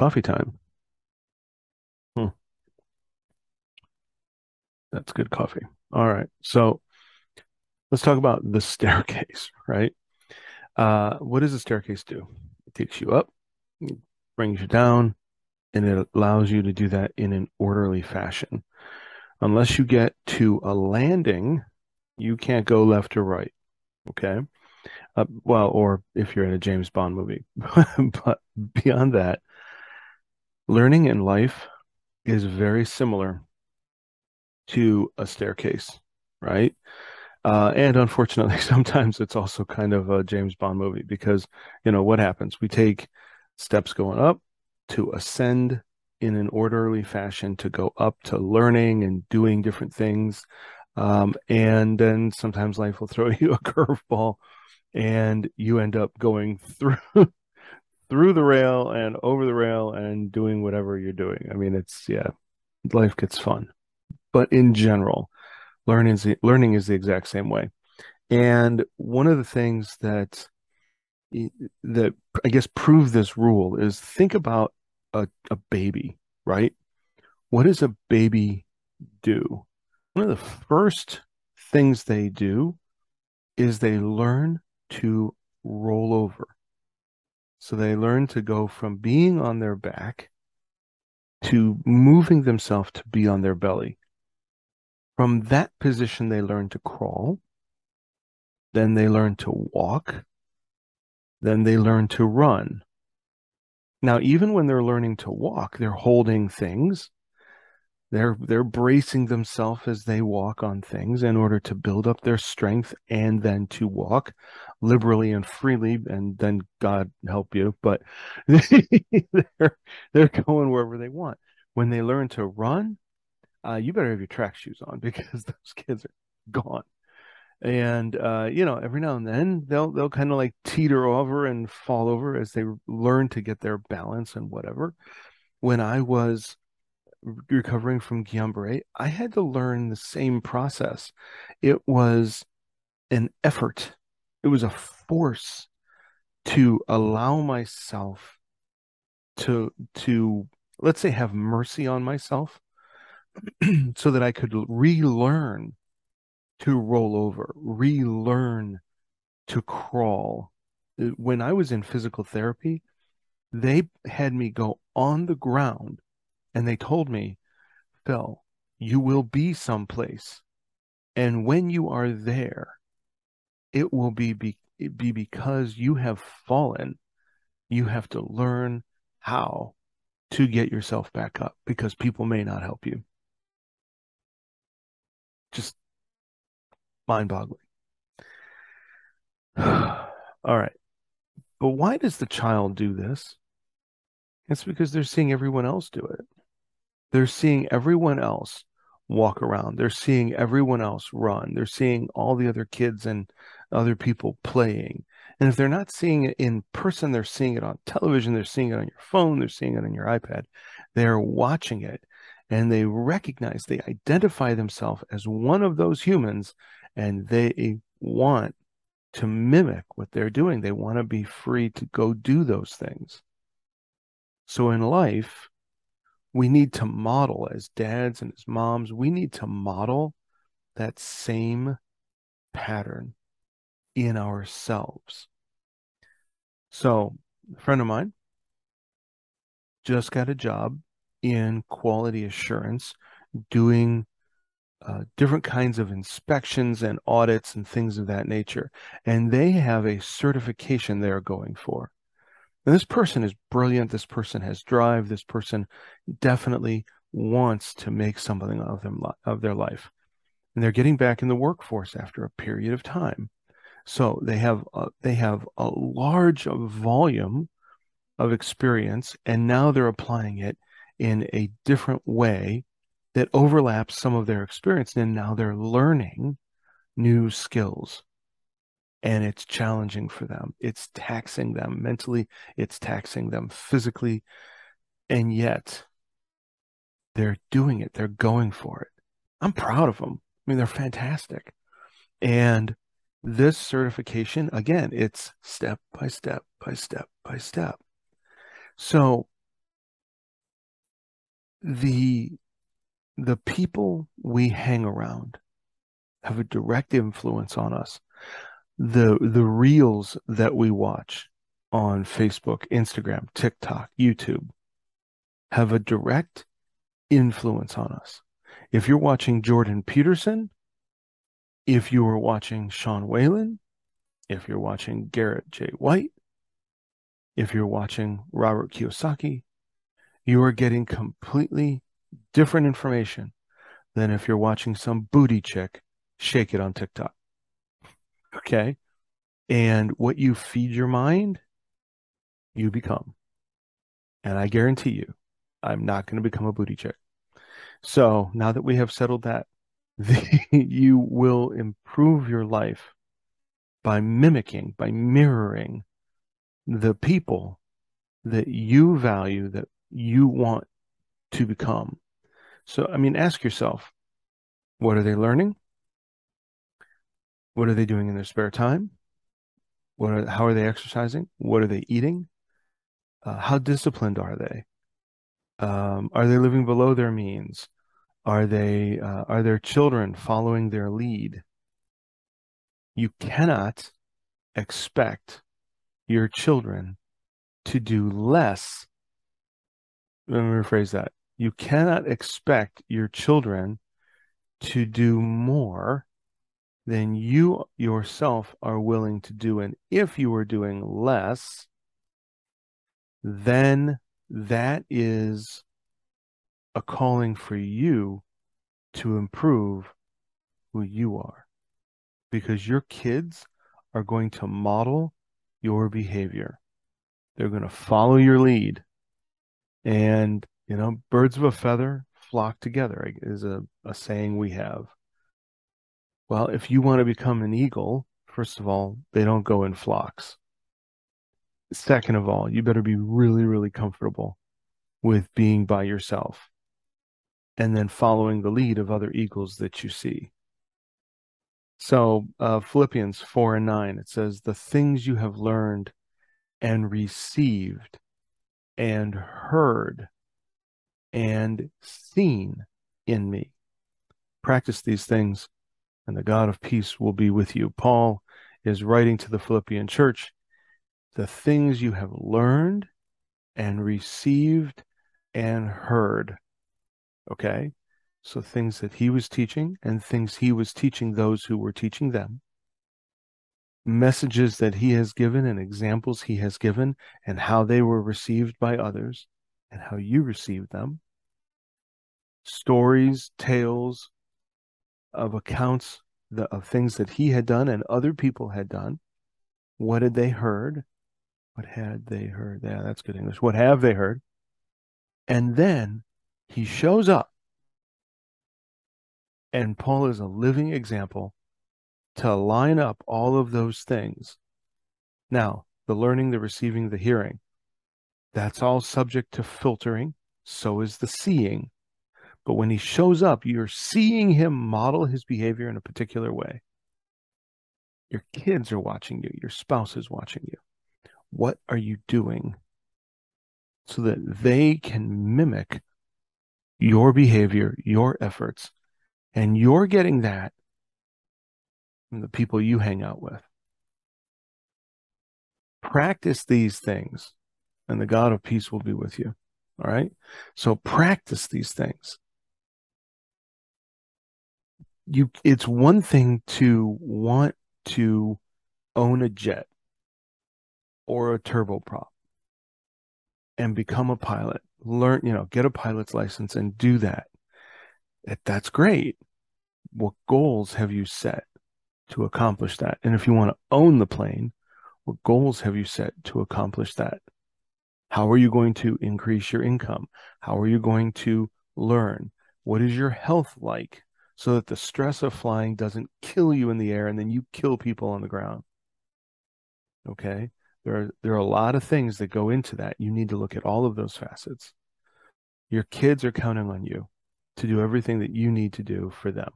Coffee time. Hmm, that's good coffee. All right. So let's talk about the staircase, right? Uh, what does the staircase do? It takes you up, brings you down, and it allows you to do that in an orderly fashion. Unless you get to a landing, you can't go left or right. Okay. Uh, well, or if you're in a James Bond movie. But beyond that, learning in life is very similar to a staircase, right? Uh, and unfortunately, sometimes it's also kind of a James Bond movie because, you know, what happens? We take steps going up to ascend in an orderly fashion to go up to learning and doing different things. Um, and then sometimes life will throw you a curveball and you end up going through through the rail and over the rail and doing whatever you're doing. I mean, it's yeah, life gets fun. But in general, learning is the, learning is the exact same way. And one of the things that that I guess prove this rule is think about a, a baby, right? What does a baby do? One of the first things they do is they learn to roll over. So they learn to go from being on their back to moving themselves to be on their belly. From that position, they learn to crawl. Then they learn to walk. Then they learn to run. Now, even when they're learning to walk, they're holding things they're they're bracing themselves as they walk on things in order to build up their strength and then to walk liberally and freely and then God help you but they're they're going wherever they want. When they learn to run uh, you better have your track shoes on because those kids are gone. And uh, you know every now and then they'll they'll kind of like teeter over and fall over as they learn to get their balance and whatever. When I was recovering from Guillain-Barré, I had to learn the same process. It was an effort. It was a force to allow myself to to let's say have mercy on myself so that I could relearn to roll over, relearn to crawl. When I was in physical therapy, they had me go on the ground and they told me, Phil, you will be someplace. And when you are there, it will be, be, be because you have fallen. You have to learn how to get yourself back up because people may not help you. Just mind boggling. All right. But why does the child do this? It's because they're seeing everyone else do it. They're seeing everyone else walk around. They're seeing everyone else run. They're seeing all the other kids and other people playing. And if they're not seeing it in person, they're seeing it on television, they're seeing it on your phone, they're seeing it on your iPad. They're watching it and they recognize, they identify themselves as one of those humans and they want to mimic what they're doing. They want to be free to go do those things. So in life, we need to model as dads and as moms, we need to model that same pattern in ourselves. So, a friend of mine just got a job in quality assurance doing uh, different kinds of inspections and audits and things of that nature. And they have a certification they're going for. And this person is brilliant. This person has drive. This person definitely wants to make something of them of their life. And they're getting back in the workforce after a period of time. So they have a, they have a large volume of experience, and now they're applying it in a different way that overlaps some of their experience. And now they're learning new skills and it's challenging for them. It's taxing them mentally, it's taxing them physically, and yet they're doing it. They're going for it. I'm proud of them. I mean, they're fantastic. And this certification, again, it's step by step by step by step. So the the people we hang around have a direct influence on us. The the reels that we watch on Facebook, Instagram, TikTok, YouTube have a direct influence on us. If you're watching Jordan Peterson, if you are watching Sean Whalen, if you're watching Garrett J. White, if you're watching Robert Kiyosaki, you are getting completely different information than if you're watching some booty chick shake it on TikTok. Okay. And what you feed your mind, you become. And I guarantee you, I'm not going to become a booty chick. So now that we have settled that, the, you will improve your life by mimicking, by mirroring the people that you value, that you want to become. So, I mean, ask yourself what are they learning? What are they doing in their spare time? What are, how are they exercising? What are they eating? Uh, how disciplined are they? Um, are they living below their means? Are they uh, are their children following their lead? You cannot expect your children to do less. Let me rephrase that. You cannot expect your children to do more than you yourself are willing to do. And if you are doing less, then that is a calling for you to improve who you are because your kids are going to model your behavior. They're going to follow your lead. And, you know, birds of a feather flock together is a, a saying we have. Well, if you want to become an eagle, first of all, they don't go in flocks. Second of all, you better be really, really comfortable with being by yourself and then following the lead of other eagles that you see. So, uh, Philippians 4 and 9, it says, The things you have learned and received and heard and seen in me. Practice these things, and the God of peace will be with you. Paul is writing to the Philippian church the things you have learned and received and heard. Okay? So things that he was teaching and things he was teaching those who were teaching them. Messages that he has given and examples he has given and how they were received by others and how you received them. Stories, tales of accounts of things that he had done and other people had done. What had they heard? What had they heard? Yeah, that's good English. What have they heard? And then he shows up. And Paul is a living example to line up all of those things. Now, the learning, the receiving, the hearing, that's all subject to filtering. So is the seeing. But when he shows up, you're seeing him model his behavior in a particular way. Your kids are watching you, your spouse is watching you. What are you doing so that they can mimic your behavior, your efforts, and you're getting that from the people you hang out with? Practice these things, and the God of peace will be with you. All right. So practice these things. You, it's one thing to want to own a jet or a turboprop and become a pilot, learn, you know, get a pilot's license and do that. That's great. What goals have you set to accomplish that? And if you want to own the plane, what goals have you set to accomplish that? How are you going to increase your income? How are you going to learn? What is your health like so that the stress of flying doesn't kill you in the air and then you kill people on the ground? Okay. There are, there are a lot of things that go into that. You need to look at all of those facets. Your kids are counting on you to do everything that you need to do for them.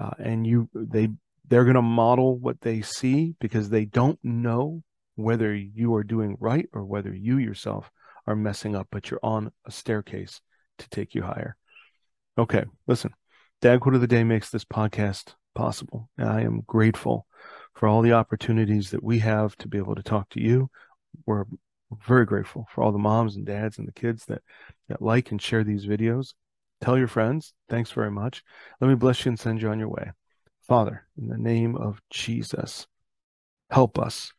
Uh, and you, they, they're going to model what they see because they don't know whether you are doing right or whether you yourself are messing up, but you're on a staircase to take you higher. Okay, listen, Dad Quote of the Day makes this podcast possible. And I am grateful for all the opportunities that we have to be able to talk to you. We're very grateful for all the moms and dads and the kids that, that like and share these videos. Tell your friends. Thanks very much. Let me bless you and send you on your way. Father, in the name of Jesus, help us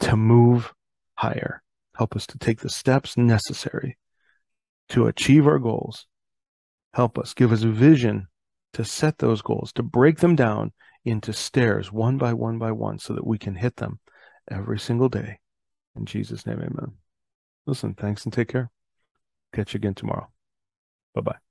to move higher. Help us to take the steps necessary to achieve our goals. Help us, give us a vision to set those goals, to break them down into stairs one by one by one so that we can hit them every single day. In Jesus' name, amen. Listen, thanks and take care. Catch you again tomorrow. Bye bye.